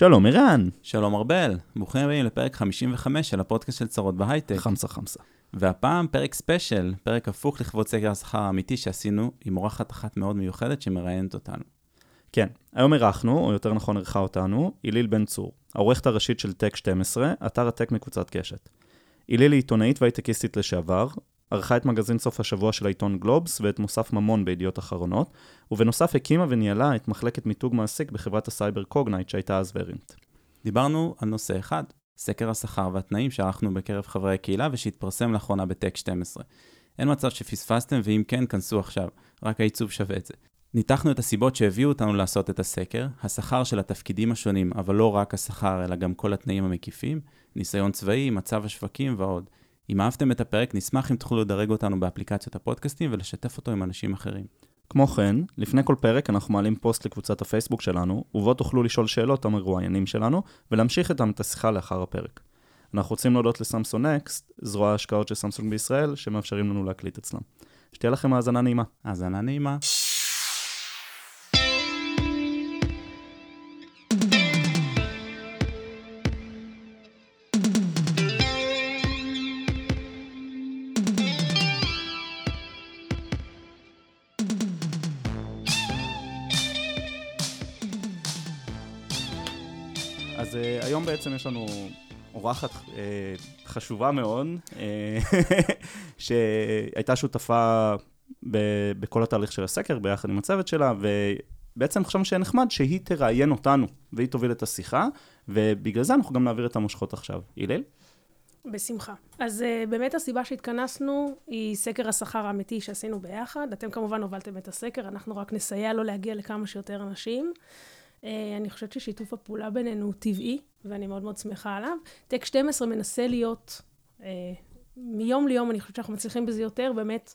שלום ערן. שלום ארבל, ברוכים הבאים לפרק 55 של הפודקאסט של צרות בהייטק. חמסה חמסה. והפעם פרק ספיישל, פרק הפוך לכבוד סקר השכר האמיתי שעשינו עם אורחת אחת מאוד מיוחדת שמראיינת אותנו. כן, היום אירחנו, או יותר נכון אירחה אותנו, אילאיל בן צור, העורכת הראשית של טק 12, אתר ה tech מקבוצת קשת. אילאיל היא עיתונאית והייטקיסטית לשעבר, ערכה את מגזין סוף השבוע של העיתון גלובס ואת מוסף ממון בידיעות אחרונות, ובנוסף הקימה וניהלה את מחלקת מיתוג מעסיק בחברת הסייבר קוגנייט שהייתה אז ורינט. דיברנו על נושא אחד, סקר השכר והתנאים שערכנו בקרב חברי הקהילה ושהתפרסם לאחרונה בטק 12. אין מצב שפספסתם, ואם כן, כנסו עכשיו, רק העיצוב שווה את זה. ניתחנו את הסיבות שהביאו אותנו לעשות את הסקר, השכר של התפקידים השונים, אבל לא רק השכר, אלא גם כל התנאים המקיפים, ניסיון צבאי, מצב השווקים ועוד. אם אהבתם את הפרק, נשמח אם תוכלו לדרג אותנו באפליקציות הפודקאסטים ולשתף אותו עם אנשים אחרים. כמו כן, לפני כל פרק אנחנו מעלים פוסט לקבוצת הפייסבוק שלנו, ובו תוכלו לשאול שאלות המרואיינים שלנו, ולהמשיך איתם את השיחה לאחר הפרק. אנחנו רוצים להודות לסמסון נקסט, זרוע ההשקעות של סמסונג בישראל, שמאפשרים לנו להקליט אצלם. שתהיה לכם האזנה נעימה. האזנה נעימה. היום בעצם יש לנו אורחת uh, חשובה מאוד, uh, שהייתה שותפה ב- בכל התהליך של הסקר ביחד עם הצוות שלה, ובעצם חשבנו שיהיה נחמד שהיא תראיין אותנו, והיא תוביל את השיחה, ובגלל זה אנחנו גם נעביר את המושכות עכשיו. הלל? בשמחה. אז uh, באמת הסיבה שהתכנסנו היא סקר השכר האמיתי שעשינו ביחד. אתם כמובן הובלתם את הסקר, אנחנו רק נסייע לו להגיע לכמה שיותר אנשים. Uh, אני חושבת ששיתוף הפעולה בינינו הוא טבעי, ואני מאוד מאוד שמחה עליו. טק 12 מנסה להיות, uh, מיום ליום, אני חושבת שאנחנו מצליחים בזה יותר, באמת,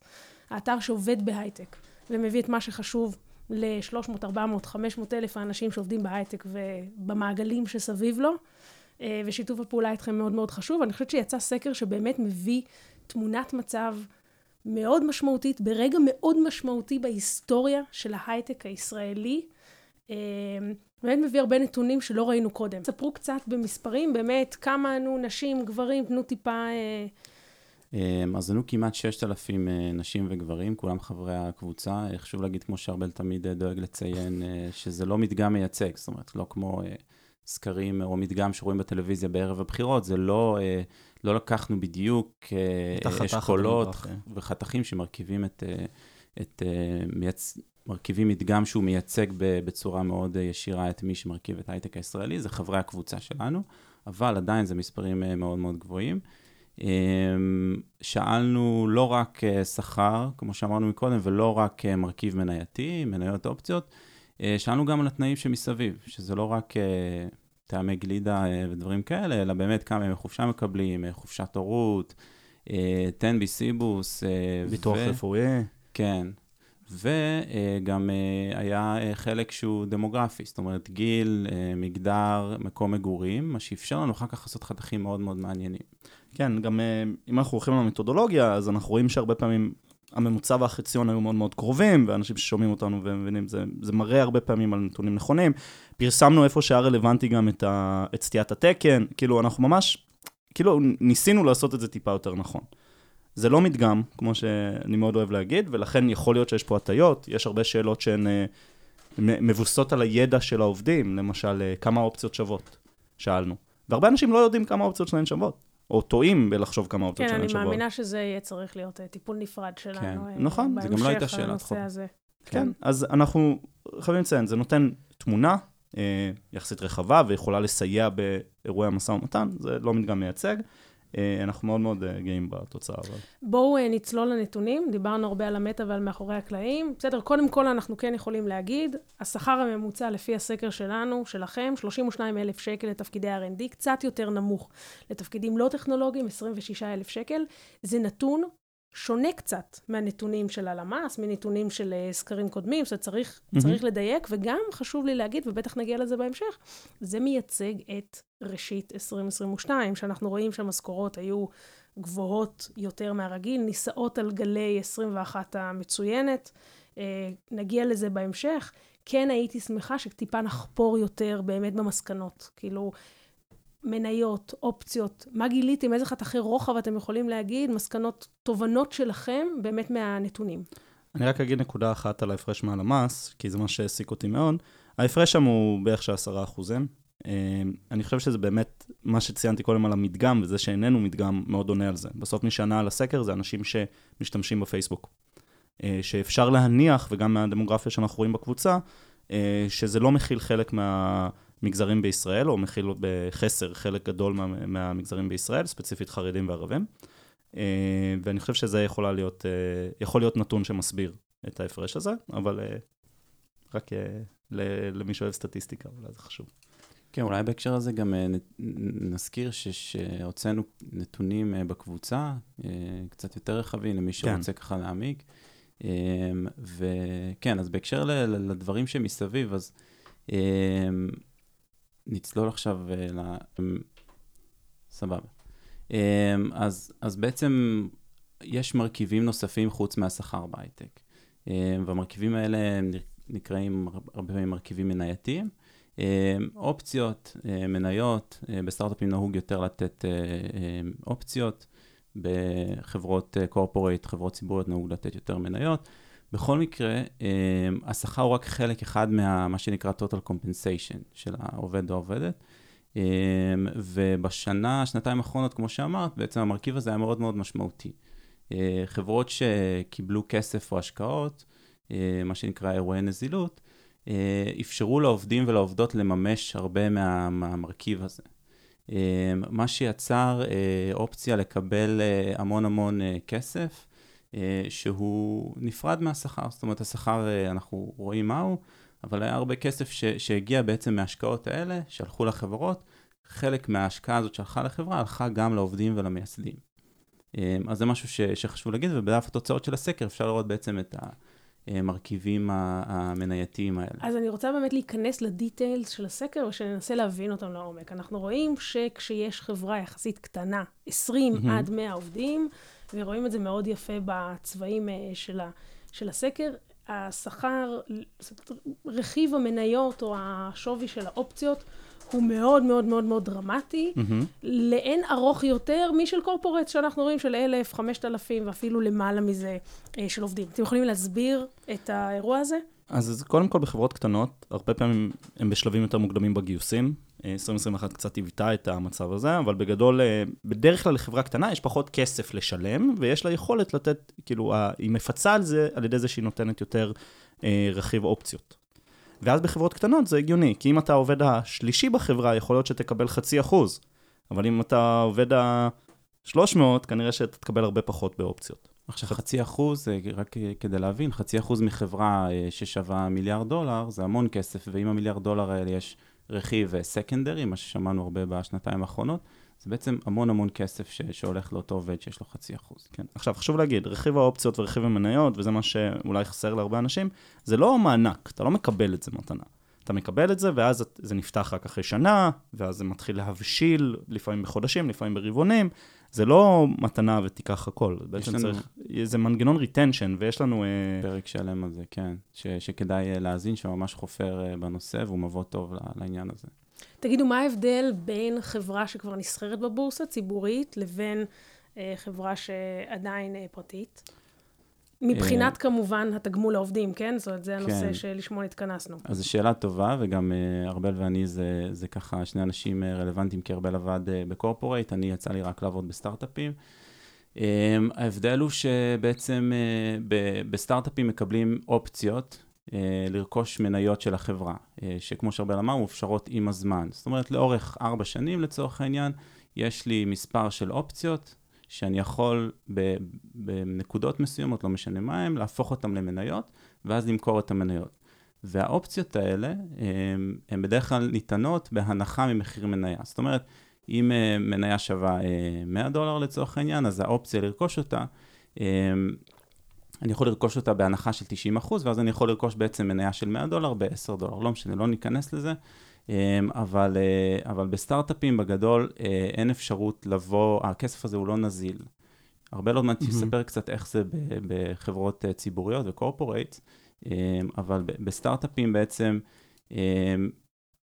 האתר שעובד בהייטק, ומביא את מה שחשוב ל-300, 400, 500 אלף האנשים שעובדים בהייטק ובמעגלים שסביב לו. Uh, ושיתוף הפעולה איתכם מאוד מאוד חשוב. אני חושבת שיצא סקר שבאמת מביא תמונת מצב מאוד משמעותית, ברגע מאוד משמעותי בהיסטוריה של ההייטק הישראלי. באמת מביא הרבה נתונים שלא ראינו קודם. ספרו קצת במספרים, באמת, כמה ענו נשים, גברים, תנו טיפה... אז ענו כמעט 6,000 נשים וגברים, כולם חברי הקבוצה. חשוב להגיד, כמו שארבל תמיד דואג לציין, שזה לא מדגם מייצג, זאת אומרת, לא כמו סקרים או מדגם שרואים בטלוויזיה בערב הבחירות, זה לא, לא לקחנו בדיוק אשכולות וחתכים שמרכיבים את, את מייצ... מרכיבים מדגם שהוא מייצג בצורה מאוד ישירה את מי שמרכיב את ההייטק הישראלי, זה חברי הקבוצה שלנו, אבל עדיין זה מספרים מאוד מאוד גבוהים. שאלנו לא רק שכר, כמו שאמרנו מקודם, ולא רק מרכיב מנייתי, מניות אופציות, שאלנו גם על התנאים שמסביב, שזה לא רק טעמי גלידה ודברים כאלה, אלא באמת כמה ימי חופשה מקבלים, חופשת הורות, תן בי סיבוס. ביטוח רפואי. כן, וגם היה חלק שהוא דמוגרפי, זאת אומרת גיל, מגדר, מקום מגורים, מה שאפשר לנו אחר כך לעשות חתכים מאוד מאוד מעניינים. כן, גם אם אנחנו הולכים למתודולוגיה, אז אנחנו רואים שהרבה פעמים הממוצע והחציון היו מאוד מאוד קרובים, ואנשים ששומעים אותנו ומבינים, זה, זה מראה הרבה פעמים על נתונים נכונים. פרסמנו איפה שהיה רלוונטי גם את, ה, את סטיית התקן, כאילו אנחנו ממש, כאילו ניסינו לעשות את זה טיפה יותר נכון. זה לא מדגם, כמו שאני מאוד אוהב להגיד, ולכן יכול להיות שיש פה הטיות, יש הרבה שאלות שהן מבוססות על הידע של העובדים, למשל, כמה אופציות שוות, שאלנו. והרבה אנשים לא יודעים כמה אופציות שלהם שוות, או טועים בלחשוב כמה אופציות שלהם שוות. כן, אני מאמינה שזה יהיה צריך להיות טיפול נפרד שלנו. כן, נכון, זה גם לא הייתה שאלת חוב. כן, כן, אז אנחנו חייבים לציין, זה נותן תמונה יחסית רחבה, ויכולה לסייע באירועי המשא ומתן, זה לא מדגם מייצג. אנחנו מאוד מאוד גאים בתוצאה. אבל... בואו נצלול לנתונים, דיברנו הרבה על המטה ועל מאחורי הקלעים. בסדר, קודם כל אנחנו כן יכולים להגיד, השכר הממוצע לפי הסקר שלנו, שלכם, 32,000 שקל לתפקידי R&D, קצת יותר נמוך לתפקידים לא טכנולוגיים, 26,000 שקל. זה נתון שונה קצת מהנתונים של הלמ"ס, מנתונים של סקרים קודמים, שצריך mm-hmm. צריך לדייק, וגם חשוב לי להגיד, ובטח נגיע לזה בהמשך, זה מייצג את ראשית 2022, שאנחנו רואים שהמשכורות היו גבוהות יותר מהרגיל, נישאות על גלי 21 המצוינת, נגיע לזה בהמשך. כן הייתי שמחה שטיפה נחפור יותר באמת במסקנות. כאילו, מניות, אופציות, מה גיליתם, איזה חתכי רוחב אתם יכולים להגיד, מסקנות, תובנות שלכם באמת מהנתונים. אני רק אגיד נקודה אחת על ההפרש מעל המס, כי זה מה שהעסיק אותי מאוד. ההפרש שם הוא בערך של עשרה אחוזים. אמ, אני חושב שזה באמת, מה שציינתי קודם על המדגם, וזה שאיננו מדגם, מאוד עונה על זה. בסוף מי שענה על הסקר זה אנשים שמשתמשים בפייסבוק. אה, שאפשר להניח, וגם מהדמוגרפיה שאנחנו רואים בקבוצה, אה, שזה לא מכיל חלק מהמגזרים בישראל, או מכיל בחסר חלק גדול מה, מהמגזרים בישראל, ספציפית חרדים וערבים. אה, ואני חושב שזה יכולה להיות, יכול להיות נתון שמסביר את ההפרש הזה, אבל רק למי שאוהב סטטיסטיקה, אולי זה חשוב. כן, אולי בהקשר הזה גם נזכיר שהוצאנו נתונים בקבוצה, קצת יותר רחבים, למי כן. שרוצה כן. ככה להעמיק. וכן, אז בהקשר לדברים שמסביב, אז נצלול עכשיו אה, ל... אמ, סבבה. אז, אז בעצם יש מרכיבים נוספים חוץ מהשכר בהייטק. והמרכיבים האלה נקראים הרבה פעמים מרכיבים מנייתיים. אופציות, מניות, בסטארט-אפים נהוג יותר לתת אופציות. בחברות קורפורייט, אה, חברות ציבוריות נהוג לתת יותר מניות. בכל מקרה, אה, השכר הוא רק חלק אחד מה שנקרא total compensation של העובד או העובדת. אה, ובשנה, שנתיים האחרונות, כמו שאמרת, בעצם המרכיב הזה היה מאוד מאוד משמעותי. חברות שקיבלו כסף או השקעות, מה שנקרא אירועי נזילות, אפשרו לעובדים ולעובדות לממש הרבה מה, מהמרכיב הזה. אמ, מה שיצר אה, אופציה לקבל אה, המון המון אה, כסף, שהוא נפרד מהשכר. זאת אומרת, השכר, אנחנו רואים מהו, אבל היה הרבה כסף ש, שהגיע בעצם מההשקעות האלה, שהלכו לחברות. חלק מההשקעה הזאת שהלכה לחברה, הלכה גם לעובדים ולמייסדים. אז זה משהו ש, שחשוב להגיד, ובדף התוצאות של הסקר אפשר לראות בעצם את ה... המרכיבים המנייתיים האלה. אז אני רוצה באמת להיכנס לדיטיילס של הסקר ושננסה להבין אותם לעומק. אנחנו רואים שכשיש חברה יחסית קטנה, 20 mm-hmm. עד 100 עובדים, ורואים את זה מאוד יפה בצבעים אה, של, ה, של הסקר, השכר, רכיב המניות או השווי של האופציות, הוא מאוד מאוד מאוד מאוד דרמטי, mm-hmm. לאין ארוך יותר משל קורפורט שאנחנו רואים של אלף, חמשת אלפים ואפילו למעלה מזה אה, של עובדים. אתם יכולים להסביר את האירוע הזה? אז אז קודם כל בחברות קטנות, הרבה פעמים הם בשלבים יותר מוקדמים בגיוסים. 2021 אה, קצת היוותה את המצב הזה, אבל בגדול, אה, בדרך כלל לחברה קטנה יש פחות כסף לשלם, ויש לה יכולת לתת, כאילו, היא מפצה על זה על ידי זה שהיא נותנת יותר אה, רכיב אופציות. ואז בחברות קטנות זה הגיוני, כי אם אתה העובד השלישי בחברה, יכול להיות שתקבל חצי אחוז, אבל אם אתה עובד ה-300, כנראה שאתה תקבל הרבה פחות באופציות. עכשיו, חצי אחוז, רק כדי להבין, חצי אחוז מחברה אה, ששווה מיליארד דולר, זה המון כסף, ואם המיליארד דולר האלה יש רכיב סקנדרי, מה ששמענו הרבה בשנתיים האחרונות, זה בעצם המון המון כסף ש, שהולך לאותו עובד שיש לו חצי אחוז. כן. עכשיו, חשוב להגיד, רכיב האופציות ורכיב המניות, וזה מה שאולי חסר להרבה אנשים, זה לא מענק, אתה לא מקבל את זה מתנה. אתה מקבל את זה, ואז זה נפתח רק אחרי שנה, ואז זה מתחיל להבשיל, לפעמים בחודשים, לפעמים ברבעונים. זה לא מתנה ותיקח הכל, בעצם לנו... צריך, זה מנגנון retention, ויש לנו... אה, פרק שלם על זה, כן, ש, שכדאי אה, להאזין, שממש חופר אה, בנושא, והוא מבוא טוב לעניין הזה. תגידו, מה ההבדל בין חברה שכבר נסחרת בבורסה ציבורית לבין אה, חברה שעדיין אה, פרטית? מבחינת אה, כמובן התגמול לעובדים, כן? זאת אומרת, זה הנושא כן. שלשמו התכנסנו. אז זו שאלה טובה, וגם אה, ארבל ואני זה, זה ככה שני אנשים אה, רלוונטיים, כי ארבל עבד אה, בקורפורייט, אני יצא לי רק לעבוד בסטארט-אפים. אה, ההבדל הוא שבעצם אה, בסטארט-אפים מקבלים אופציות אה, לרכוש מניות של החברה, אה, שכמו שארבל אמר, מופשרות עם הזמן. זאת אומרת, לאורך ארבע שנים לצורך העניין, יש לי מספר של אופציות שאני יכול בנקודות מסוימות, לא משנה מה הם, להפוך אותן למניות, ואז למכור את המניות. והאופציות האלה, הן בדרך כלל ניתנות בהנחה ממחיר מניה. זאת אומרת, אם אה, מניה שווה 100 דולר לצורך העניין, אז האופציה לרכוש אותה אני יכול לרכוש אותה בהנחה של 90 אחוז, ואז אני יכול לרכוש בעצם מניה של 100 דולר ב-10 דולר. לא משנה, לא ניכנס לזה, אמ, אבל, אה, אבל בסטארט-אפים בגדול אה, אין אפשרות לבוא, הכסף הזה הוא לא נזיל. הרבה לא מעט תספר קצת איך זה בחברות אה, ציבוריות ו corporate, אבל בסטארט-אפים בעצם,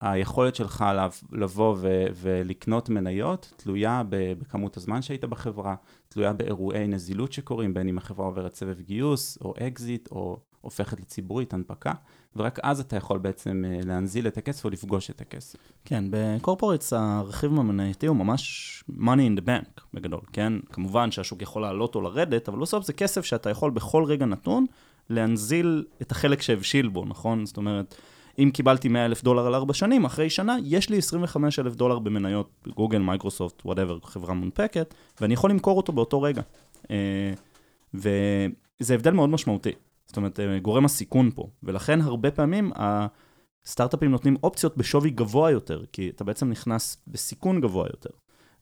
היכולת שלך לבוא ולקנות מניות תלויה בכמות הזמן שהיית בחברה, תלויה באירועי נזילות שקורים, בין אם החברה עוברת סבב גיוס, או אקזיט, או הופכת לציבורית, הנפקה, ורק אז אתה יכול בעצם אה, להנזיל את הכסף או לפגוש את הכסף. כן, ב corporates הרכיב המנייתי הוא ממש money in the bank בגדול, כן? כמובן שהשוק יכול לעלות או לרדת, אבל בסוף זה כסף שאתה יכול בכל רגע נתון להנזיל את החלק שהבשיל בו, נכון? זאת אומרת... אם קיבלתי 100 אלף דולר על ארבע שנים, אחרי שנה יש לי 25 אלף דולר במניות גוגל, מייקרוסופט, whatever, חברה מונפקת, ואני יכול למכור אותו באותו רגע. אה, וזה הבדל מאוד משמעותי. זאת אומרת, אה, גורם הסיכון פה. ולכן הרבה פעמים הסטארט-אפים נותנים אופציות בשווי גבוה יותר, כי אתה בעצם נכנס בסיכון גבוה יותר.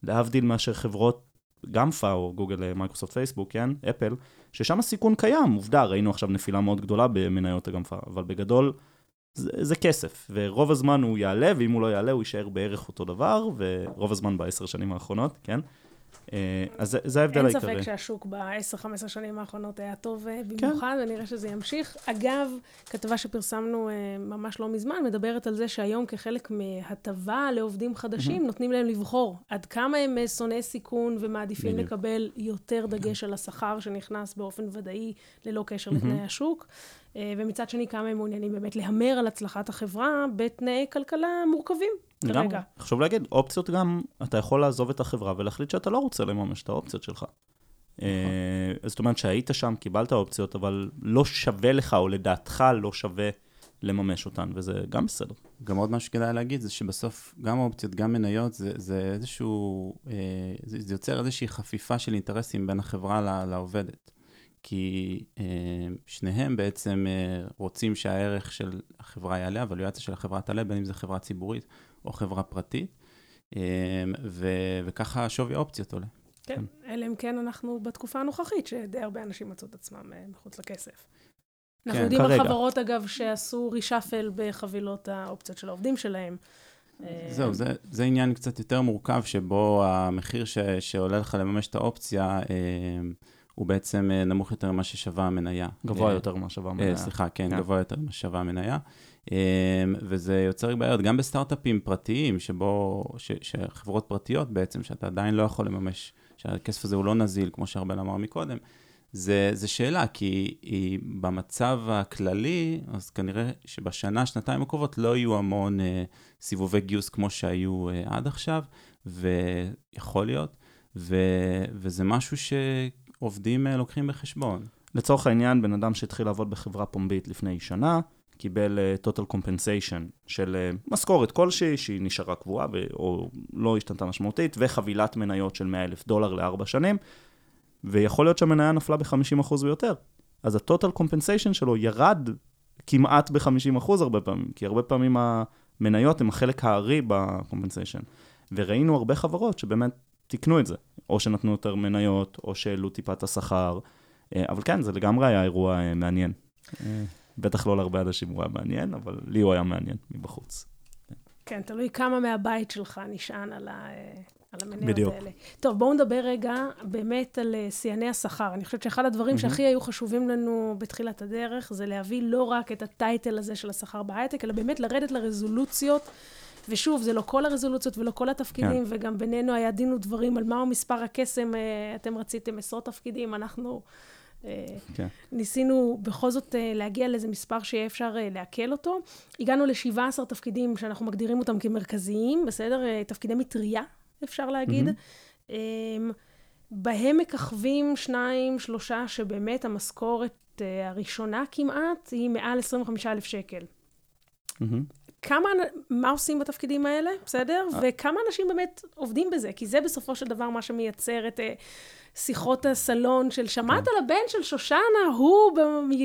להבדיל מאשר חברות, גמפה, או גוגל, אה, מייקרוסופט, פייסבוק, כן, אפל, ששם הסיכון קיים, עובדה, ראינו עכשיו נפילה מאוד גדולה במניות הגמפה, אבל בגדול, זה, זה כסף, ורוב הזמן הוא יעלה, ואם הוא לא יעלה הוא יישאר בערך אותו דבר, ורוב הזמן בעשר שנים האחרונות, כן? אה, אז זה ההבדל העיקרי. אין ספק שהשוק ב-10-15 שנים האחרונות היה טוב אה, במיוחד, כן. ונראה שזה ימשיך. אגב, כתבה שפרסמנו אה, ממש לא מזמן, מדברת על זה שהיום כחלק מהטבה לעובדים חדשים, mm-hmm. נותנים להם לבחור עד כמה הם שונאי סיכון ומעדיפים בדיוק. לקבל יותר דגש על השכר שנכנס באופן ודאי, ללא קשר mm-hmm. לתנאי השוק. ומצד שני, כמה הם מעוניינים באמת להמר על הצלחת החברה בתנאי כלכלה מורכבים. כרגע. חשוב להגיד, אופציות גם, אתה יכול לעזוב את החברה ולהחליט שאתה לא רוצה לממש את האופציות שלך. נכון. אה, זאת אומרת שהיית שם, קיבלת אופציות, אבל לא שווה לך, או לדעתך לא שווה לממש אותן, וזה גם בסדר. גם עוד משהו שכדאי להגיד, זה שבסוף גם אופציות, גם מניות, זה, זה איזשהו, אה, זה, זה יוצר איזושהי חפיפה של אינטרסים בין החברה לעובדת. כי אה, שניהם בעצם אה, רוצים שהערך של החברה יעלה, הווליואציה של החברה תעלה, בין אם זו חברה ציבורית או חברה פרטית, אמ, ו- וככה שווי האופציות עולה. כן, כן, אלא אם כן אנחנו בתקופה הנוכחית, שדי הרבה אנשים מצאו את עצמם אה, מחוץ לכסף. אנחנו כן, יודעים על חברות, אגב, שעשו רישאפל בחבילות האופציות של העובדים שלהם. אה, זהו, זה, זה עניין קצת יותר מורכב, שבו המחיר ש, שעולה לך לממש את האופציה, אה, הוא בעצם נמוך יותר ממה ששווה המניה. גבוה יותר ממה שווה המניה. סליחה, כן, כן, גבוה יותר ממה ששווה המניה. אמ, וזה יוצר בעיות גם בסטארט-אפים פרטיים, שבו, ש, שחברות פרטיות בעצם, שאתה עדיין לא יכול לממש, שהכסף הזה הוא לא נזיל, כמו שארבל אמר מקודם, זה, זה שאלה, כי היא, במצב הכללי, אז כנראה שבשנה, שנתיים הקרובות לא יהיו המון אה, סיבובי גיוס כמו שהיו אה, עד עכשיו, ויכול להיות, ו, וזה משהו שעובדים אה, לוקחים בחשבון. לצורך העניין, בן אדם שהתחיל לעבוד בחברה פומבית לפני שנה, קיבל uh, total compensation של uh, משכורת כלשהי, שהיא נשארה קבועה או לא השתנתה משמעותית, וחבילת מניות של 100 אלף דולר לארבע שנים, ויכול להיות שהמניה נפלה ב-50% ויותר. אז ה-total compensation שלו ירד כמעט ב-50% הרבה פעמים, כי הרבה פעמים המניות הן החלק הארי ב-compensation. וראינו הרבה חברות שבאמת תיקנו את זה, או שנתנו יותר מניות, או שהעלו טיפה את השכר, אה, אבל כן, זה לגמרי היה אירוע מעניין. בטח לא להרבה אנשים הוא היה מעניין, אבל לי הוא היה מעניין מבחוץ. כן, תלוי כמה מהבית שלך נשען על, ה... על המניות בדיוק. האלה. טוב, בואו נדבר רגע באמת על אה, שיאני השכר. אני חושבת שאחד הדברים mm-hmm. שהכי היו חשובים לנו בתחילת הדרך, זה להביא לא רק את הטייטל הזה של השכר בהייטק, אלא באמת לרדת לרזולוציות. ושוב, זה לא כל הרזולוציות ולא כל התפקידים, כן. וגם בינינו היה דין ודברים על מהו מספר הקסם. אה, אתם רציתם עשרות תפקידים, אנחנו כן. ניסינו בכל זאת אה, להגיע לאיזה מספר שיהיה אפשר אה, לעכל אותו. הגענו ל-17 תפקידים שאנחנו מגדירים אותם כמרכזיים, בסדר? אה, תפקידי מטריה, אפשר להגיד. Mm-hmm. בהם מככבים שניים, שלושה, שבאמת המשכורת הראשונה כמעט היא מעל 25,000 שקל. Mm-hmm. כמה, מה עושים בתפקידים האלה, בסדר? וכמה אנשים באמת עובדים בזה, כי זה בסופו של דבר מה שמייצר את שיחות הסלון של שמעת כן. על הבן של שושנה, הוא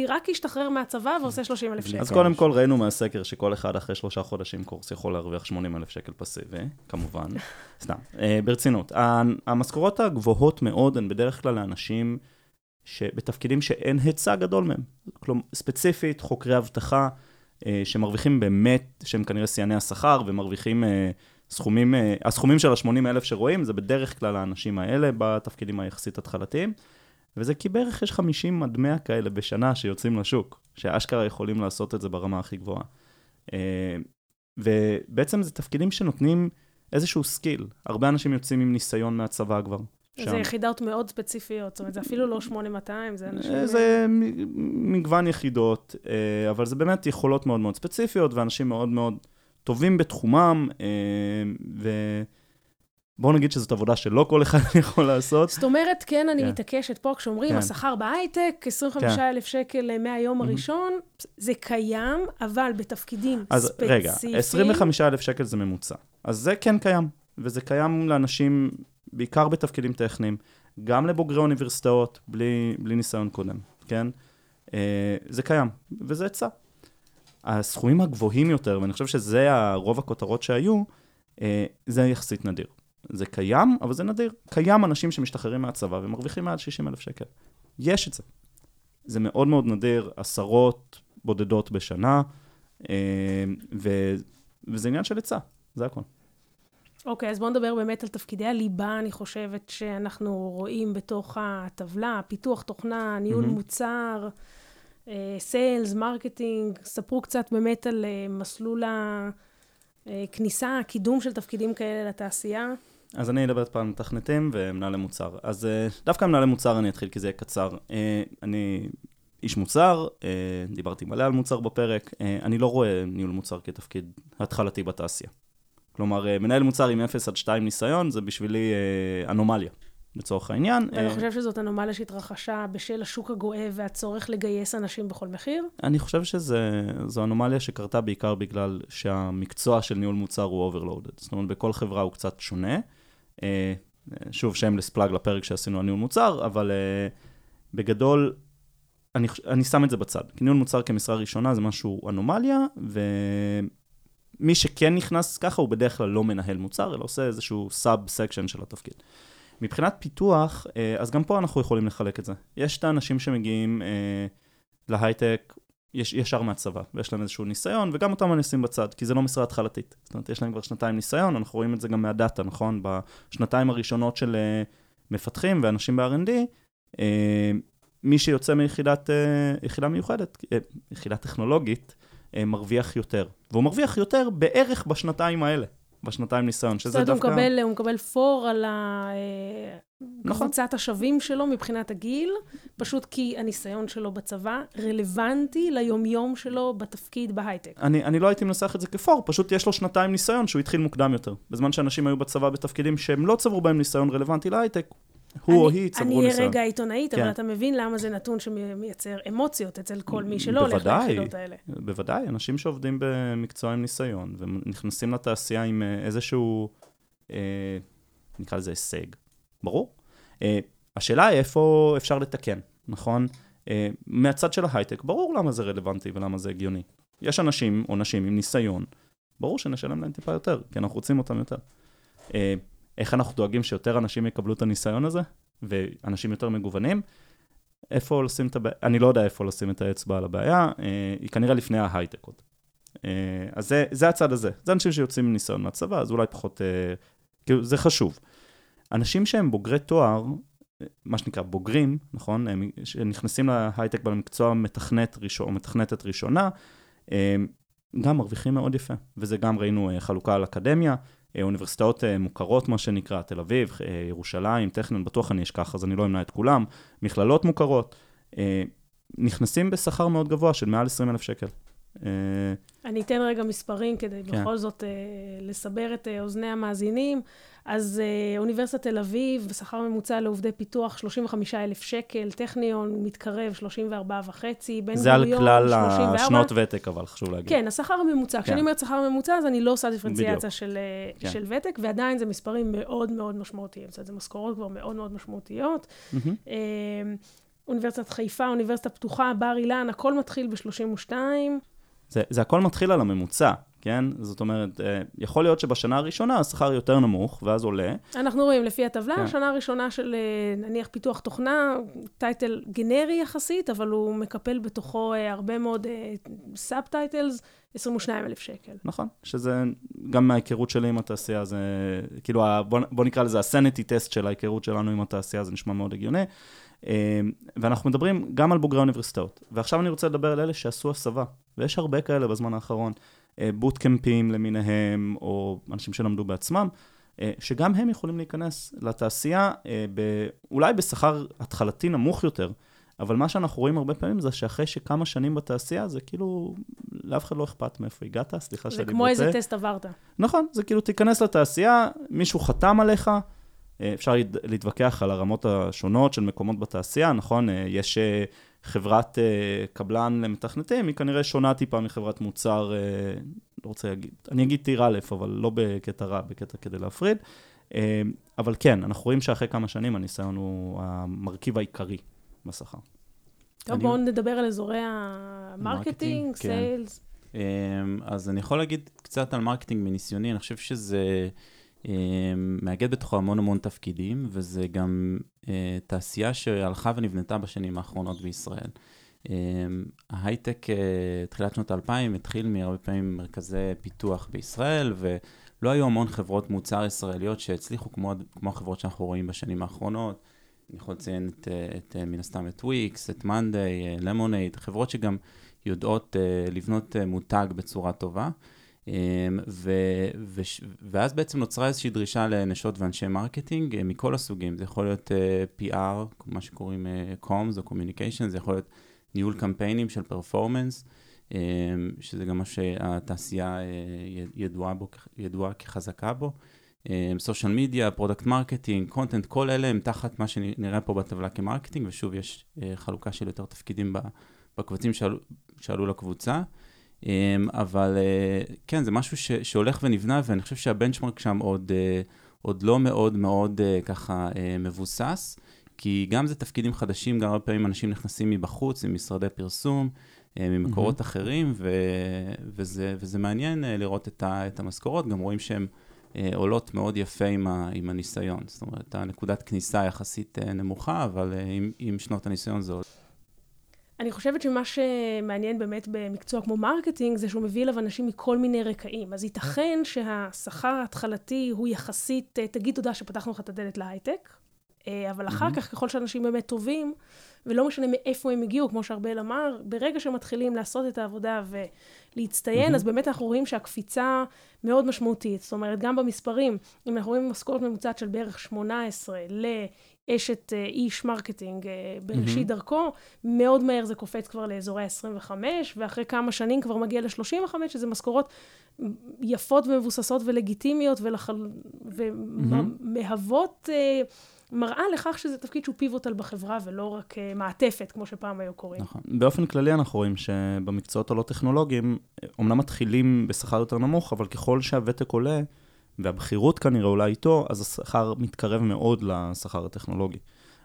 רק השתחרר מהצבא ועושה 30 אלף שקל. אז קודם כל ראינו מהסקר שכל אחד אחרי שלושה חודשים קורס יכול להרוויח 80 אלף שקל פסיבי, כמובן. סתם, אה, ברצינות. המשכורות הגבוהות מאוד הן בדרך כלל לאנשים שבתפקידים שאין היצע גדול מהם. כלומר, ספציפית, חוקרי אבטחה, אה, שמרוויחים באמת, שהם כנראה שיאני השכר ומרוויחים... אה, סכומים, אה, הסכומים של ה-80 אלף שרואים, זה בדרך כלל האנשים האלה בתפקידים היחסית התחלתיים. וזה כי בערך יש 50 עד 100 כאלה בשנה שיוצאים לשוק, שאשכרה יכולים לעשות את זה ברמה הכי גבוהה. אה, ובעצם זה תפקידים שנותנים איזשהו skill. הרבה אנשים יוצאים עם ניסיון מהצבא כבר. זה. יחידות מאוד ספציפיות, זאת אומרת, זה אפילו לא 8200, זה אנשים... אה, זה מגוון יחידות, אה, אבל זה באמת יכולות מאוד מאוד ספציפיות, ואנשים מאוד מאוד טובים בתחומם, ו... בואו נגיד שזאת עבודה שלא כל אחד יכול לעשות. זאת אומרת, כן, אני כן. מתעקשת פה, כשאומרים, כן. השכר בהייטק, 25,000 כן. שקל אה, מהיום הראשון, זה קיים, אבל בתפקידים אז ספציפיים... אז רגע, 25,000 שקל זה ממוצע. אז זה כן קיים, וזה קיים לאנשים, בעיקר בתפקידים טכניים, גם לבוגרי אוניברסיטאות, בלי, בלי ניסיון קודם, כן? אה, זה קיים, וזה עצה. הסכומים הגבוהים יותר, ואני חושב שזה רוב הכותרות שהיו, אה, זה יחסית נדיר. זה קיים, אבל זה נדיר. קיים אנשים שמשתחררים מהצבא ומרוויחים מעל 60 אלף שקל. יש את זה. זה מאוד מאוד נדיר, עשרות בודדות בשנה, אה. וזה עניין של היצע, זה הכול. אוקיי, okay, אז בואו נדבר באמת על תפקידי הליבה, אני חושבת שאנחנו רואים בתוך הטבלה, פיתוח תוכנה, ניהול mm-hmm. מוצר, sales, uh, marketing, ספרו קצת באמת על uh, מסלול הכניסה, הקידום של תפקידים כאלה לתעשייה. אז אני אדבר פעם מתכנתים ומנהלי מוצר. אז אה, דווקא מנהלי מוצר אני אתחיל כי זה יהיה קצר. אה, אני איש מוצר, אה, דיברתי מלא על מוצר בפרק, אני לא רואה ניהול מוצר כתפקיד התחלתי בתעשייה. כלומר, מנהל מוצר עם 0 עד 2 ניסיון זה בשבילי אנומליה. לצורך העניין. ואני חושב שזאת אנומליה שהתרחשה בשל השוק הגואה והצורך לגייס אנשים בכל מחיר? אני חושב שזו אנומליה שקרתה בעיקר בגלל שהמקצוע של ניהול מוצר הוא overloaded. זאת אומרת, בכל חברה הוא קצת שונה. אה, שוב, shameless plug לפרק שעשינו על ניהול מוצר, אבל אה, בגדול, אני, אני שם את זה בצד. כי ניהול מוצר כמשרה ראשונה זה משהו אנומליה, ומי שכן נכנס ככה הוא בדרך כלל לא מנהל מוצר, אלא עושה איזשהו subsection של התפקיד. מבחינת פיתוח, אה, אז גם פה אנחנו יכולים לחלק את זה. יש את האנשים שמגיעים להייטק יש, ישר מהצבא, ויש להם איזשהו ניסיון, וגם אותם אני אשים בצד, כי זה לא משרה התחלתית. זאת אומרת, יש להם כבר שנתיים ניסיון, אנחנו רואים את זה גם מה data, נכון? בשנתיים הראשונות של uh, מפתחים ואנשים ב-R&D, מי שיוצא מיחידת יחידה מיוחדת, יחידה טכנולוגית, מרוויח יותר. והוא מרוויח יותר בערך בשנתיים האלה. בשנתיים ניסיון, שזה דווקא... זאת אומרת, הוא מקבל פור על נכון. קבוצת השווים שלו מבחינת הגיל, פשוט כי הניסיון שלו בצבא רלוונטי ליומיום שלו בתפקיד בהייטק. אני, אני לא הייתי מנסח את זה כפור, פשוט יש לו שנתיים ניסיון שהוא התחיל מוקדם יותר. בזמן שאנשים היו בצבא בתפקידים שהם לא צברו בהם ניסיון רלוונטי להייטק, הוא אני, או היא צברו ניסיון. אני רגע עיתונאית, כן. אבל אתה מבין למה זה נתון שמייצר אמוציות אצל כל מי שלא הולך ליחידות האלה. בוודאי, אנשים שעובדים במקצוע עם ניסיון, ונכנסים לתעשייה עם אה, איזשהו, אה, נקרא לזה הישג. ברור. Uh, השאלה היא איפה אפשר לתקן, נכון? מהצד של ההייטק, ברור למה זה רלוונטי ולמה זה הגיוני. יש אנשים או נשים עם ניסיון, ברור שנשלם להם טיפה יותר, כי אנחנו רוצים אותם יותר. איך אנחנו דואגים שיותר אנשים יקבלו את הניסיון הזה, ואנשים יותר מגוונים? איפה לשים את הבעיה, אני לא יודע איפה לשים את האצבע על הבעיה, uh, היא כנראה לפני ההייטק עוד. Uh, אז זה, זה הצד הזה. זה אנשים שיוצאים עם ניסיון מהצבא, אז אולי פחות, uh, כאילו, זה חשוב. אנשים שהם בוגרי תואר, מה שנקרא בוגרים, נכון? הם שנכנסים להייטק במקצוע מתכנת ראשון, או מתכנתת ראשונה, גם מרוויחים מאוד יפה. וזה גם ראינו אה, חלוקה על אקדמיה, אה, אוניברסיטאות אה, מוכרות, מה שנקרא, תל אביב, ירושלים, טכנון, בטוח אני אשכח, אז אני לא אמנע את כולם, מכללות מוכרות, נכנסים בשכר מאוד גבוה של מעל 20 אלף שקל. אני אתן רגע מספרים כדי כן. בכל זאת לסבר את אוזני המאזינים. אז אה, אוניברסיטת תל אביב, בשכר ממוצע לעובדי פיתוח 35 אלף שקל, טכניון מתקרב 34 וחצי, בן גוריון 34. זה על כלל השנות ותק, אבל חשוב להגיד. כן, השכר הממוצע. כן. כשאני אומרת שכר ממוצע, אז אני לא עושה דיפרנציאציה של, אה, כן. של ותק, ועדיין זה מספרים מאוד מאוד משמעותיים. זאת אומרת, זה משכורות כבר מאוד מאוד משמעותיות. Mm-hmm. אוניברסיטת חיפה, אוניברסיטה פתוחה, בר אילן, הכל מתחיל ב-32. זה, זה הכל מתחיל על הממוצע. כן? זאת אומרת, אה, יכול להיות שבשנה הראשונה השכר יותר נמוך, ואז עולה. אנחנו רואים לפי הטבלה, כן. השנה הראשונה של אה, נניח פיתוח תוכנה, title גנרי יחסית, אבל הוא מקפל בתוכו אה, הרבה מאוד sub titles, 22 אלף שקל. נכון, שזה גם מההיכרות שלי עם התעשייה, זה כאילו, בוא, בוא נקרא לזה ה sanity test של ההיכרות שלנו עם התעשייה, זה נשמע מאוד הגיוני. אה, ואנחנו מדברים גם על בוגרי האוניברסיטאות. ועכשיו אני רוצה לדבר על אלה שעשו הסבה, ויש הרבה כאלה בזמן האחרון. בוטקמפים למיניהם, או אנשים שלמדו בעצמם, שגם הם יכולים להיכנס לתעשייה, אולי בשכר התחלתי נמוך יותר, אבל מה שאנחנו רואים הרבה פעמים זה שאחרי שכמה שנים בתעשייה, זה כאילו, לאף אחד לא אכפת מאיפה הגעת, סליחה שאני בוטה. זה כמו איזה טסט עברת. נכון, זה כאילו, תיכנס לתעשייה, מישהו חתם עליך, אה, אפשר להתווכח על הרמות השונות של מקומות בתעשייה, נכון? אה, יש אה, חברת קבלן למתכנתים, היא כנראה שונה טיפה מחברת מוצר, לא רוצה להגיד, אני אגיד tier א', אבל לא בקטע רע, בקטע כדי להפריד. אבל כן, אנחנו רואים שאחרי כמה שנים הניסיון הוא המרכיב העיקרי בשכר. טוב, אני... בואו נדבר על אזורי ה marketing, sales. כן. אז אני יכול להגיד קצת על marketing מניסיוני, אני חושב שזה מאגד בתוכו המון המון תפקידים, וזה גם אה, תעשייה שהלכה ונבנתה בשנים האחרונות בישראל. אמ, ההייטק, אה, תחילת שנות האלפיים, התחיל מהרבה פעמים מרכזי פיתוח בישראל, ולא היו המון חברות מוצר ישראליות שהצליחו כמו, כמו החברות שאנחנו רואים בשנים האחרונות. אני יכול לציין את, אה, את, מן הסתם את וויקס, את מאנדיי, למונייד, חברות שגם יודעות לבנות מותג בצורה טובה. אמ, ו, ו, ואז בעצם נוצרה איזושהי דרישה לנשות ואנשי marketing אה, מכל הסוגים. זה יכול להיות אה, PR, מה שקוראים uh, comms או communication, זה יכול להיות ניהול קמפיינים של performance, um, שזה גם מה שהתעשייה ידועה, בו, ידועה כחזקה בו. social media, product marketing, content, כל אלה הם תחת מה שנראה פה בטבלה כ marketing, ושוב, יש חלוקה של יותר תפקידים בקבצים שעלו, שעלו לקבוצה. אמ, אבל אה, כן, זה משהו ש, שהולך ונבנה, ואני חושב שהבנצ'מרק שם עוד, אה, עוד לא מאוד מאוד אה, ככה מבוסס, כי גם זה תפקידים חדשים, גם הרבה פעמים אנשים נכנסים מבחוץ, ממשרדי פרסום, ממקורות mm-hmm. אחרים, ו, וזה, וזה מעניין לראות את, ה, את המשכורות, גם רואים שהן עולות מאוד יפה עם, ה, עם הניסיון. זאת אומרת, הנקודת כניסה יחסית נמוכה, אבל עם, עם שנות הניסיון זה עוד... אני חושבת שמה שמעניין באמת במקצוע כמו marketing, זה שהוא מביא אליו אנשים מכל מיני רקעים. אז ייתכן שהשכר ההתחלתי הוא יחסית, אה, תגיד תודה שפתחנו לך את הדלת להייטק, אה, אבל אחר כך, ככל שאנשים באמת טובים, ולא משנה מאיפה הם הגיעו, כמו שארבל אמר, ברגע שמתחילים לעשות את העבודה ולהצטיין, אז באמת אנחנו רואים שהקפיצה מאוד משמעותית. זאת אומרת, גם במספרים, אם אנחנו רואים משכורת ממוצעת של בערך 18 ל... אשת אה, איש marketing אה, בראשית mm-hmm. דרכו, מאוד מהר זה קופץ כבר לאזורי ה-25, ואחרי כמה שנים כבר מגיע ל-35, שזה משכורות יפות ומבוססות ולגיטימיות ולחל... ומהוות mm-hmm. מראה לכך שזה תפקיד שהוא pivotal בחברה ולא רק מעטפת, כמו שפעם היו קוראים. נכון. באופן כללי אנחנו רואים שבמקצועות הלא טכנולוגיים, אומנם מתחילים בשכר יותר נמוך, אבל ככל שהוותק עולה, והבכירות כנראה אולי איתו, אז השכר מתקרב מאוד לשכר הטכנולוגי.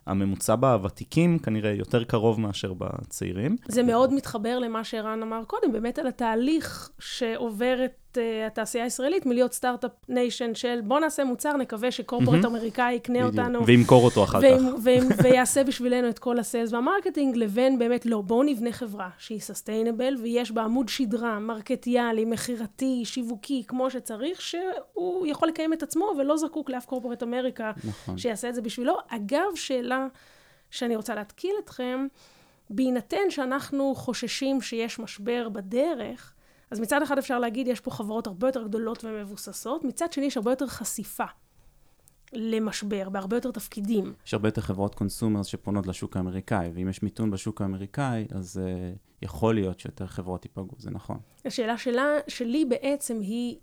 הממוצע בוותיקים כנראה יותר קרוב מאשר בצעירים. זה מאוד מתחבר למה שערן אמר קודם, באמת על התהליך שעוברת uh, התעשייה הישראלית מלהיות start-up nation של בוא נעשה מוצר, נקווה ש corporate mm-hmm. אמריקאי יקנה בדיוק. אותנו. וימכור אותו אחר כך. ויעשה בשבילנו את כל ה sales וה marketing, לבין באמת, לא, בואו נבנה חברה שהיא sustainable, ויש בה עמוד שדרה, מרקטיאלי, מכירתי, שיווקי, כמו שצריך, שהוא יכול לקיים את עצמו ולא זקוק לאף corporate אמריקה נכון. שיעשה את זה בשבילו. אגב, שאלה שאני רוצה להתקיל אתכם, בהינתן שאנחנו חוששים שיש משבר בדרך, אז מצד אחד אפשר להגיד, יש פה חברות הרבה יותר גדולות ומבוססות, מצד שני יש הרבה יותר חשיפה למשבר, בהרבה יותר תפקידים. יש הרבה יותר חברות consumers שפונות לשוק האמריקאי, ואם יש מיתון בשוק האמריקאי, אז uh, יכול להיות שיותר חברות ייפגעו, זה נכון. השאלה שלה, שלי בעצם היא,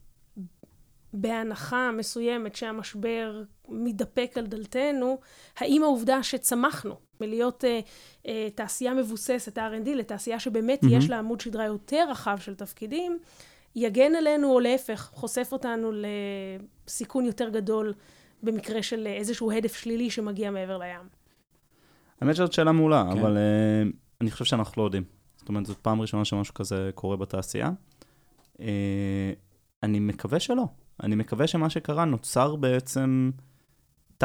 בהנחה מסוימת שהמשבר מתדפק על דלתנו, האם העובדה שצמחנו מלהיות uh, uh, תעשייה מבוססת, R&D, לתעשייה שבאמת mm-hmm. יש לה עמוד שדרה יותר רחב של תפקידים, יגן עלינו, או להפך, חושף אותנו לסיכון יותר גדול במקרה של איזשהו הדף שלילי שמגיע מעבר לים. האמת שזאת שאלה מעולה, כן. אבל uh, אני חושב שאנחנו לא יודעים. זאת אומרת, זאת פעם ראשונה שמשהו כזה קורה בתעשייה. Uh, אני מקווה שלא. אני מקווה שמה שקרה נוצר בעצם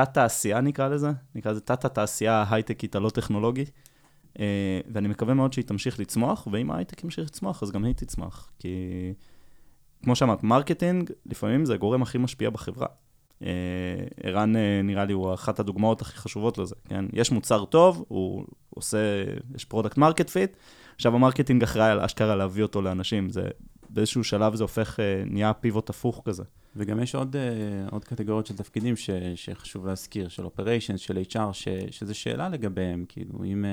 תת-תעשייה נקרא לזה, נקרא לזה תת-התעשייה ההייטקית הלא טכנולוגית, אה, ואני מקווה מאוד שהיא תמשיך לצמוח, ואם ההייטק ימשיך לצמוח, אז גם היא תצמח. כי כמו שאמרת, marketing לפעמים זה הגורם הכי משפיע בחברה. ערן, נראה לי, הוא אחת הדוגמאות הכי חשובות לזה, כן? יש מוצר טוב, הוא עושה, יש product market fit, עכשיו ה marketing אחראי על אשכרה להביא אותו לאנשים, זה באיזשהו שלב זה הופך, נהיה pivot הפוך כזה. וגם יש עוד, עוד קטגוריות של תפקידים ש, שחשוב להזכיר, של operations, של HR, ש, שזו שאלה לגביהם, כאילו, אם...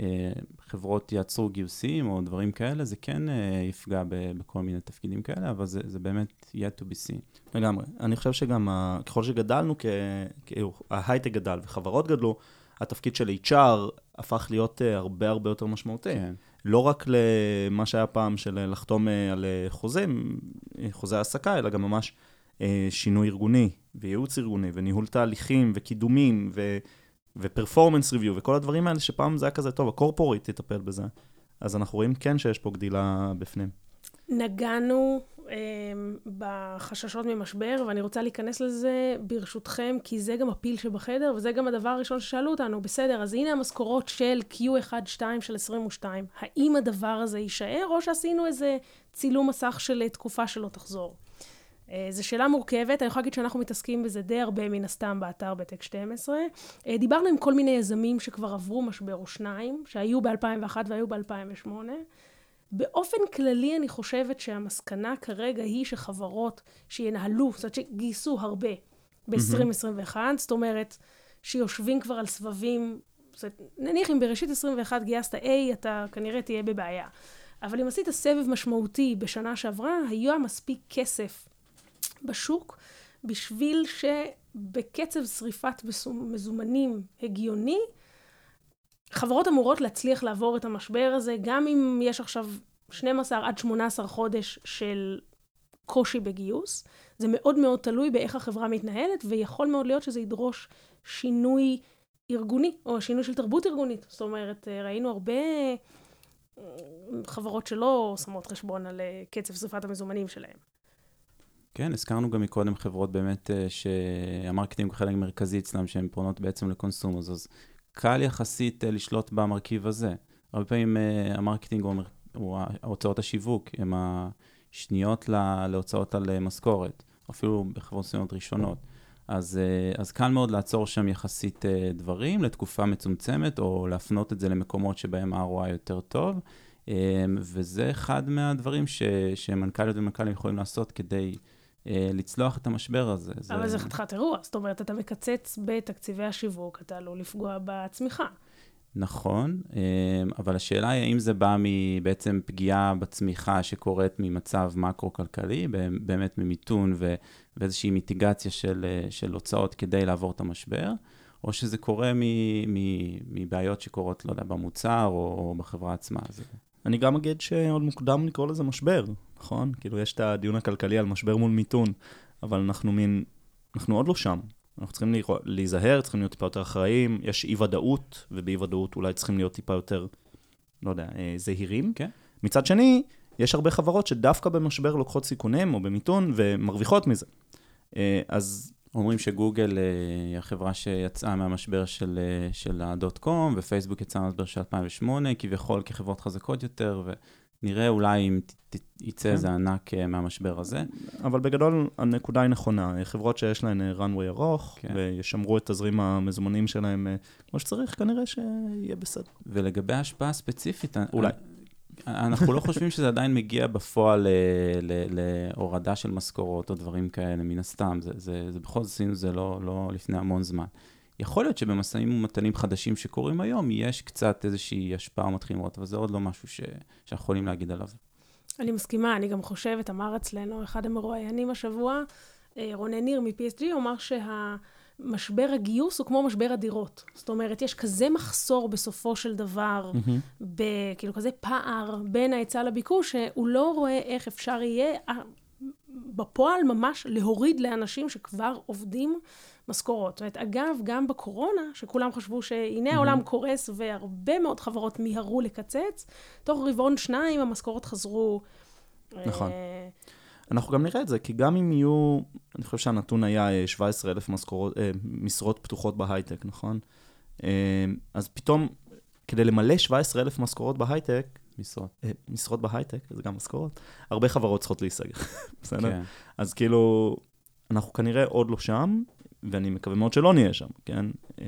אה, חברות יעצרו גיוסים או דברים כאלה, זה כן אה, יפגע בכל מיני תפקידים כאלה, אבל זה, זה באמת yet to be seen. לגמרי. אני חושב שגם ככל שגדלנו, כאילו ההייטק גדל וחברות גדלו, התפקיד של HR הפך להיות אה, הרבה הרבה יותר משמעותי. כן. לא רק למה שהיה פעם של לחתום על חוזים, חוזי העסקה, אלא גם ממש שינוי ארגוני, וייעוץ ארגוני, וניהול תהליכים, וקידומים, ו... ופרפורמנס ריוויו וכל הדברים האלה, שפעם זה היה כזה, טוב, הקורפורט יטפל בזה. אז אנחנו רואים כן שיש פה גדילה בפנים. נגענו אה, בחששות ממשבר, ואני רוצה להיכנס לזה ברשותכם, כי זה גם הפיל שבחדר, וזה גם הדבר הראשון ששאלו אותנו. בסדר, אז הנה המשכורות של Q1-2 של 22. האם הדבר הזה יישאר, או שעשינו איזה צילום מסך של תקופה שלא תחזור? אה, זו שאלה מורכבת, אני יכולה להגיד שאנחנו מתעסקים בזה די הרבה מן הסתם באתר בטק 12. אה, דיברנו עם כל מיני יזמים שכבר עברו משבר או שניים, שהיו ב-2001 והיו ב-2008. באופן כללי אני חושבת שהמסקנה כרגע היא שחברות שינהלו, זאת אומרת שגייסו הרבה ב-2021, mm-hmm. זאת אומרת שיושבים כבר על סבבים, זאת אומרת, נניח אם בראשית 21 גייסת A, אתה כנראה תהיה בבעיה. אבל אם עשית סבב משמעותי בשנה שעברה, היה מספיק כסף בשוק, בשביל שבקצב שריפת מזומנים הגיוני, חברות אמורות להצליח לעבור את המשבר הזה, גם אם יש עכשיו 12 עד 18 חודש של קושי בגיוס. זה מאוד מאוד תלוי באיך החברה מתנהלת, ויכול מאוד להיות שזה ידרוש שינוי ארגוני, או שינוי של תרבות ארגונית. זאת אומרת, ראינו הרבה אה, חברות שלא שמות חשבון על אה, קצב שריפת המזומנים שלהם. כן, הזכרנו גם מקודם חברות באמת אה, שה marketing הוא חלק מרכזי אצלם, שהן פונות בעצם ל consumers, אז קל יחסית אה, לשלוט במרכיב הזה. הרבה פעמים אה, ה marketing הוא, הוא הוצאות השיווק, הן השניות לה, להוצאות על משכורת, אפילו בחברות מסוימות ראשונות. אז, אז קל מאוד לעצור שם יחסית דברים לתקופה מצומצמת, או להפנות את זה למקומות שבהם ה-ROI יותר טוב. וזה אחד מהדברים ש, שמנכ"ליות ומנכ"לים יכולים לעשות כדי אה, לצלוח את המשבר הזה. אבל זה חתיכת אירוע, זאת אומרת, אתה מקצץ בתקציבי השיווק, אתה עלול לפגוע בצמיחה. נכון, אה, אבל השאלה היא האם זה בא מבעצם פגיעה בצמיחה שקורית ממצב מקרו-כלכלי, באמת ממיתון ואיזושהי מיטיגציה של, אה, של הוצאות כדי לעבור את המשבר, או שזה קורה מבעיות שקורות, לא יודע, במוצר או בחברה עצמה. אני גם אגיד שעוד מוקדם לקרוא לזה משבר. נכון? כאילו, יש את הדיון הכלכלי על משבר מול מיתון, אבל אנחנו מין, אנחנו עוד לא שם. אנחנו צריכים להיזהר, צריכים להיות טיפה יותר אחראיים, יש אי-ודאות, ובאי-ודאות אולי צריכים להיות טיפה יותר, לא יודע, אה, זהירים. כן. מצד שני, יש הרבה חברות שדווקא במשבר לוקחות סיכונים, או במיתון, ומרוויחות מזה. אה, אז... אומרים שגוגל אה, היא החברה שיצאה מהמשבר של, של הדוט קום, ופייסבוק יצאה מהמשבר של 2008, כביכול כחברות חזקות יותר, ו... נראה אולי אם יצא איזה כן. ענק אה, מהמשבר הזה. אבל בגדול הנקודה היא נכונה, חברות שיש להן אה, runway ארוך, כן. וישמרו את תזרים המזומנים שלהם אה, כמו שצריך, כנראה שיהיה בסדר. ולגבי ההשפעה הספציפית, אולי. אנחנו לא חושבים שזה עדיין מגיע בפועל להורדה של משכורות או דברים כאלה, מן הסתם. זה, זה, זה בכל זאת עשינו זה לא, לא לפני המון זמן. יכול להיות שבמשאים ומתנים חדשים שקורים היום, יש קצת איזושהי השפעה מתחילים לראות, אבל זה עוד לא משהו ש... שאנחנו יכולים להגיד עליו. אני מסכימה, אני גם חושבת, אמר אצלנו אחד המרואיינים השבוע, אה, רונן ניר מ-PSG, הוא אמר שהמשבר הגיוס הוא כמו משבר הדירות. זאת אומרת, יש כזה מחסור בסופו של דבר, mm-hmm. כאילו כזה פער בין ההיצע לביקוש, שהוא לא רואה איך אפשר יהיה אה, בפועל ממש להוריד לאנשים שכבר עובדים משכורות. זאת אומרת, אגב, גם בקורונה, שכולם חשבו שהנה העולם קורס והרבה מאוד חברות מיהרו לקצץ, תוך רבעון שניים המשכורות חזרו. נכון. אה... אנחנו גם נראה את זה, כי גם אם יהיו, אני חושב שהנתון היה 17,000 משכורות, אה, משרות פתוחות בהייטק, נכון? אה, אז פתאום, כדי למלא 17,000 משכורות בהייטק, משרות. אה, משרות בהייטק, זה גם משכורות, הרבה חברות צריכות להיסגר, בסדר? כן. אז כאילו, אנחנו כנראה עוד לא שם, ואני מקווה מאוד שלא נהיה שם, כן? אה,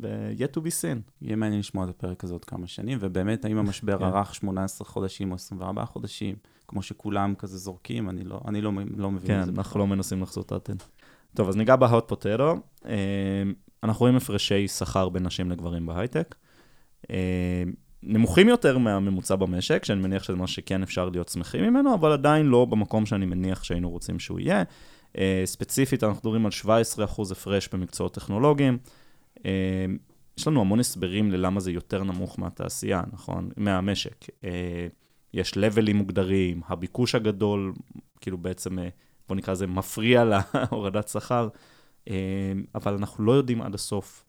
ו-yet to be seen. יהיה מעניין לשמוע את הפרק הזה עוד כמה שנים, ובאמת, האם המשבר כן. ארך 18 חודשים או 24 חודשים, כמו שכולם כזה זורקים, אני לא, אני לא, לא מבין כן, את זה. אנחנו לא מנסים לחזות את העתיד. טוב, אז ניגע בהוט פוטטו. אנחנו רואים הפרשי שכר בין נשים לגברים בהייטק. אה, נמוכים יותר מהממוצע במשק, שאני מניח שזה משהו שכן אפשר להיות שמחים ממנו, אבל עדיין לא במקום שאני מניח שהיינו רוצים שהוא יהיה. אה, ספציפית, אנחנו מדברים על 17% הפרש במקצועות טכנולוגיים. אה, יש לנו המון הסברים ללמה זה יותר נמוך מהתעשייה, נכון? מהמשק. אה, יש לבלים מוגדרים, הביקוש הגדול, כאילו בעצם, בוא נקרא לזה, מפריע להורדת שכר, אה, אבל אנחנו לא יודעים עד הסוף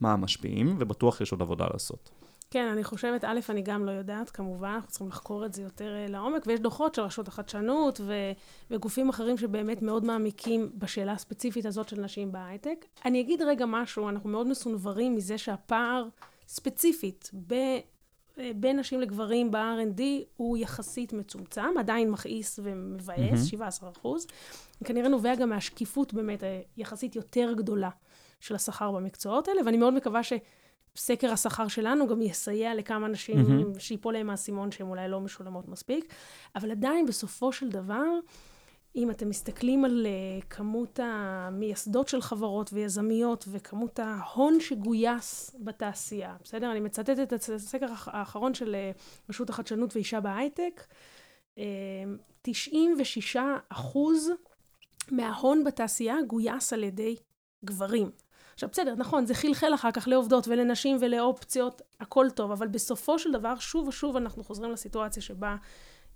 מה המשפיעים, ובטוח יש עוד עבודה לעשות. כן, אני חושבת, א', אני גם לא יודעת, כמובן, אנחנו צריכים לחקור את זה יותר אה, לעומק, ויש דוחות של רשות החדשנות ו- וגופים אחרים שבאמת מאוד מעמיקים בשאלה הספציפית הזאת של נשים בהייטק. אני אגיד רגע משהו, אנחנו מאוד מסונברים מזה שהפער ספציפית ב... אה, בין נשים לגברים ב-R&D הוא יחסית מצומצם, עדיין מכעיס ומבאס, מהמם. 17 אחוז. כנראה נובע גם מהשקיפות באמת היחסית יותר גדולה של השכר במקצועות האלה, ואני מאוד מקווה שסקר השכר שלנו גם יסייע לכמה נשים מהמם. שיפול להם האסימון שהן אולי לא משולמות מספיק, אבל עדיין בסופו של דבר, אם אתם מסתכלים על uh, כמות המייסדות של חברות ויזמיות וכמות ההון שגויס בתעשייה, בסדר? אני מצטטת את הסקר האח- האחרון של uh, רשות החדשנות ואישה בהייטק. Uh, 96 אחוז מההון בתעשייה גויס על ידי גברים. עכשיו בסדר, נכון, זה חלחל אחר כך לעובדות ולנשים ולאופציות, הכל טוב, אבל בסופו של דבר, שוב ושוב אנחנו חוזרים לסיטואציה שבה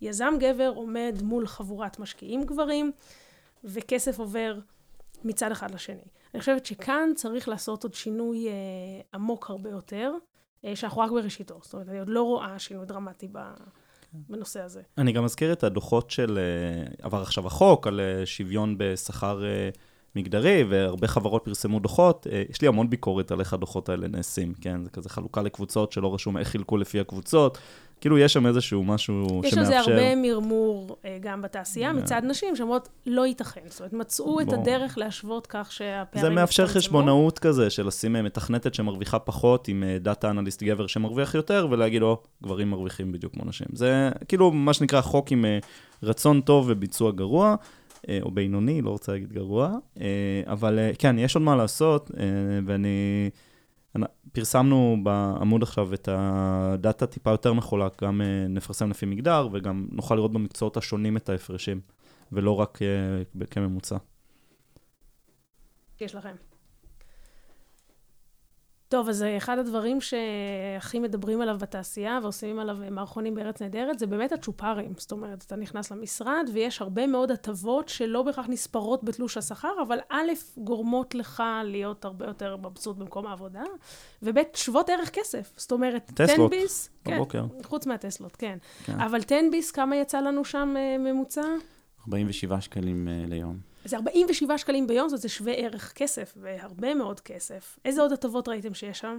יזם גבר עומד מול חבורת משקיעים גברים, וכסף עובר מצד אחד לשני. אני חושבת שכאן צריך לעשות עוד שינוי אה, עמוק הרבה יותר, אה, שאנחנו רק בראשיתו. זאת אומרת, אני עוד לא רואה שינוי דרמטי ב, בנושא הזה. אני גם אזכיר את הדוחות של, אה, עבר עכשיו החוק על אה, שוויון בשכר אה, מגדרי, והרבה חברות פרסמו דוחות. אה, יש לי המון ביקורת על איך הדוחות האלה נעשים, כן? זה כזה חלוקה לקבוצות שלא רשום איך חילקו לפי הקבוצות. כאילו, יש שם איזשהו משהו יש שמאפשר... על זה הרבה מרמור אה, גם בתעשייה, אה. מצד נשים שאומרות, לא ייתכן. זאת אומרת, מצאו את ברור. הדרך להשוות כך שהפערים... זה מאפשר. חשבונאות כזה, של לשים אה, מתכנתת שמרוויחה פחות עם דאטה אנליסט גבר שמרוויח יותר, ולהגיד, או, גברים מרוויחים בדיוק כמו נשים. זה כאילו מה שנקרא חוק עם רצון טוב וביצוע גרוע, או בינוני, לא רוצה להגיד גרוע, אה, אבל אה, כן, יש עוד מה לעשות, אה, ואני... אנ- פרסמנו בעמוד עכשיו את הדאטה טיפה יותר מחולק, גם אה, נפרסם לפי מגדר, וגם נוכל לראות במקצועות השונים את ההפרשים, ולא רק אה, כממוצע. יש לכם. טוב, אז אה, אחד הדברים שהכי מדברים עליו בתעשייה ועושים עליו אה, מערכונים בארץ נהדרת, זה באמת הצ'ופרים. זאת אומרת, אתה נכנס למשרד ויש הרבה מאוד הטבות שלא בהכרח נספרות בתלוש השכר, אבל א', גורמות לך להיות הרבה יותר מבסוט במקום העבודה, וב', שוות ערך כסף. זאת אומרת, טסלות, תן-ביס, כן, בבוקר. חוץ מהטסלות, כן. כן. אבל תן-ביס, כמה יצא לנו שם אה, ממוצע? 47 שקלים ליום. זה 47 שקלים ביום, זאת זה שווה ערך כסף, והרבה מאוד כסף. איזה עוד הטבות ראיתם שיש שם?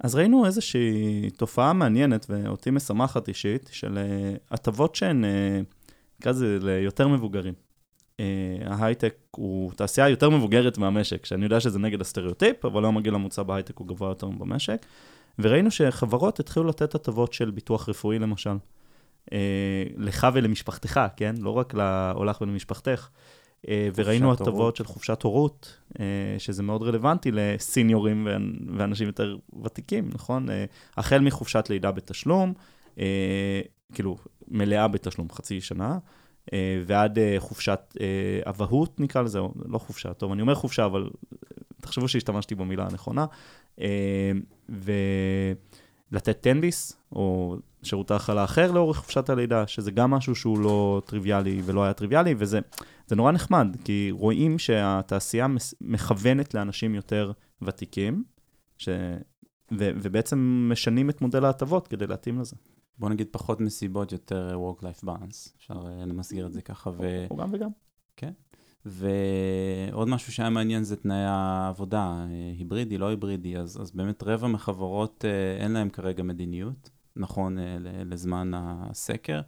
אז ראינו איזושהי תופעה מעניינת, ואותי משמחת אישית, של אה, הטבות שהן, אה, נקרא לזה, ליותר מבוגרים. אה, ההייטק הוא תעשייה יותר מבוגרת מהמשק, שאני יודע שזה נגד הסטריאוטיפ, אבל היום הגיל הממוצע בהייטק הוא גבוה יותר מבמשק. וראינו שחברות התחילו לתת הטבות של ביטוח רפואי, למשל. לך ולמשפחתך, כן? לא רק להולך ולמשפחתך. אה, וראינו הטבות. של חופשת הורות, אה, שזה מאוד רלוונטי לסיניורים ואנ- ואנשים יותר ותיקים, נכון? אה, החל מחופשת לידה בתשלום, כאילו, מלאה בתשלום, חצי שנה, ועד חופשת אבהות, נקרא לזה, לא חופשה, טוב, אני אומר חופשה, אבל תחשבו שהשתמשתי במילה הנכונה, ולתת תן-ביס, או שירות האכלה אחר לאורך חופשת הלידה, שזה גם משהו שהוא לא טריוויאלי ולא היה טריוויאלי, וזה זה נורא נחמד, כי רואים שהתעשייה מכוונת לאנשים יותר ותיקים, ש... ו- ובעצם משנים את מודל ההטבות כדי להתאים לזה. בוא נגיד פחות מסיבות, יותר work-life balance. אפשר אה, למסגר את זה ככה. ו... או גם וגם. ועוד משהו שהיה מעניין זה תנאי העבודה, אה, היברידי, לא היברידי, אז, אז באמת רבע מחברות אה, אין להם כרגע מדיניות, נכון לזמן הסקר,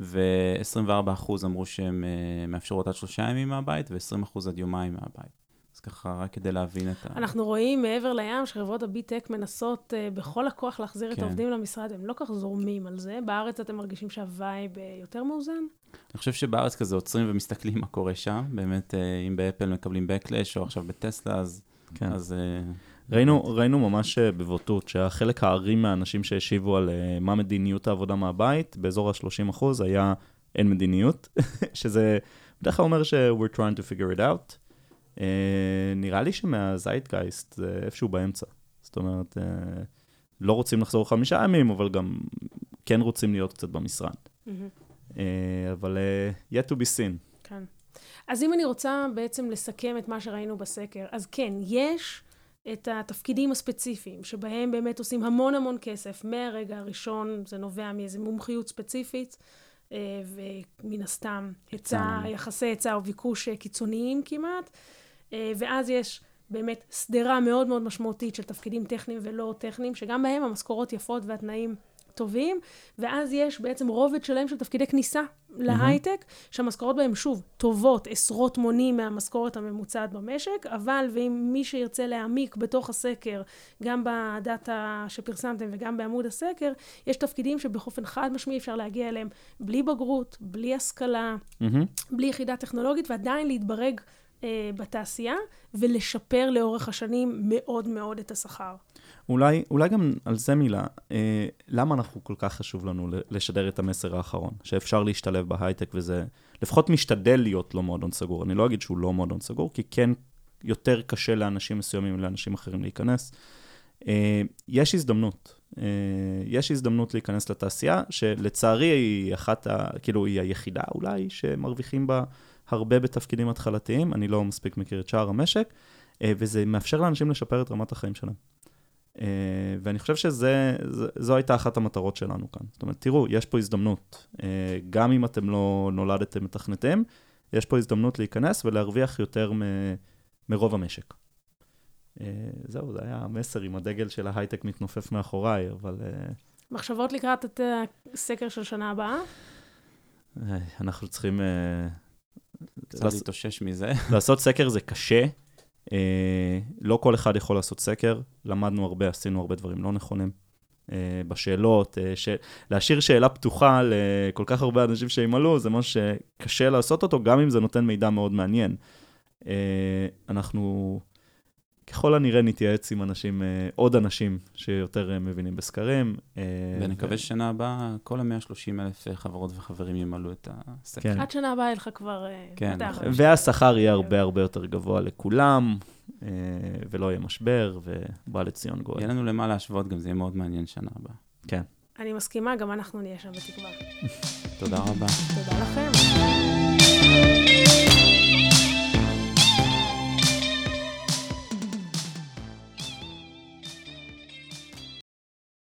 ו-24% אמרו שהן אה, מאפשרות עד שלושה ימים מהבית, ו-20% עד יומיים מהבית. אז ככה, רק כדי להבין את ה... אנחנו רואים מעבר לים שחברות הביטק מנסות uh, בכל הכוח להחזיר כן. את העובדים למשרד, הם לא כך זורמים על זה. בארץ אתם מרגישים שהווייב uh, יותר מאוזן? אני חושב שבארץ כזה עוצרים ומסתכלים מה קורה שם. באמת, uh, אם באפל מקבלים Backlash, או עכשיו בטסלה, אז... כן. אז uh, ראינו, ראינו ממש בבוטות שהחלק הארי מהאנשים שהשיבו על uh, מה מדיניות העבודה מהבית, באזור ה-30 אחוז, היה אין מדיניות, שזה בדרך כלל אומר ש- we're trying to figure it out. Uh, נראה לי שמהזייטגייסט זה איפשהו באמצע. זאת אומרת, uh, לא רוצים לחזור חמישה ימים, אבל גם כן רוצים להיות קצת במשרד. Mm-hmm. Uh, אבל uh, yet to be seen. כן. אז אם אני רוצה בעצם לסכם את מה שראינו בסקר, אז כן, יש את התפקידים הספציפיים, שבהם באמת עושים המון המון כסף. מהרגע הראשון זה נובע מאיזו מומחיות ספציפית, ומן הסתם היצע, יחסי היצע או ביקוש קיצוניים כמעט. אה, ואז יש באמת שדרה מאוד מאוד משמעותית של תפקידים טכניים ולא טכניים, שגם בהם המשכורות יפות והתנאים טובים, ואז יש בעצם רובד שלם של תפקידי כניסה להייטק, שהמשכורות בהם, שוב, טובות עשרות מונים מהמשכורת הממוצעת במשק, אבל ואם מי שירצה להעמיק בתוך הסקר, גם בדאטה שפרסמתם וגם בעמוד הסקר, יש תפקידים שבאופן חד משמעי אפשר להגיע אליהם בלי בגרות, בלי השכלה, mm-hmm. בלי יחידה טכנולוגית, ועדיין להתברג אה, בתעשייה, ולשפר לאורך השנים מאוד מאוד את השכר. אולי, אולי גם על זה מילה, אה, למה אנחנו כל כך חשוב לנו לשדר את המסר האחרון, שאפשר להשתלב בהייטק וזה לפחות משתדל להיות לא מועדון סגור. אני לא אגיד שהוא לא מועדון סגור, כי כן יותר קשה לאנשים מסוימים ולאנשים אחרים להיכנס. אה, יש הזדמנות, אה, יש הזדמנות להיכנס לתעשייה, שלצערי היא אחת, ה, כאילו היא היחידה אולי שמרוויחים בה הרבה בתפקידים התחלתיים, אני לא מספיק מכיר את שאר המשק, אה, וזה מאפשר לאנשים לשפר את רמת החיים שלהם. אה, ואני חושב שזו הייתה אחת המטרות שלנו כאן. זאת אומרת, תראו, יש פה הזדמנות. אה, גם אם אתם לא נולדתם מתכנתים, יש פה הזדמנות להיכנס ולהרוויח יותר מ- מרוב המשק. זהו, זה היה המסר עם הדגל של ההייטק מתנופף מאחוריי, אבל... מחשבות לקראת את הסקר של שנה הבאה? אנחנו צריכים קצת להתאושש מזה. לעשות סקר זה קשה. אה, לא כל אחד יכול לעשות סקר, למדנו הרבה, עשינו הרבה דברים לא נכונים. אה, בשאלות, אה, ש... להשאיר שאלה פתוחה לכל כך הרבה אנשים שימלאו, זה משהו שקשה לעשות אותו, גם אם זה נותן מידע מאוד מעניין. אנחנו ככל הנראה נתייעץ עם אנשים, אה, עוד אנשים שיותר אה, מבינים בסקרים. אה, ונקווה ששנה הבאה כל ה-130 אלף חברות וחברים ימלאו את הסקר. כן. עד שנה הבאה יהיה לך כבר... כן. והשכר יהיה הרבה הרבה יותר גבוה לכולם, ולא יהיה משבר, ובא לציון גואל. יהיה לנו למה להשוות, גם זה יהיה מאוד מעניין שנה הבאה. כן. אני מסכימה, גם אנחנו נהיה שם בתקווה. תודה רבה. תודה לכם.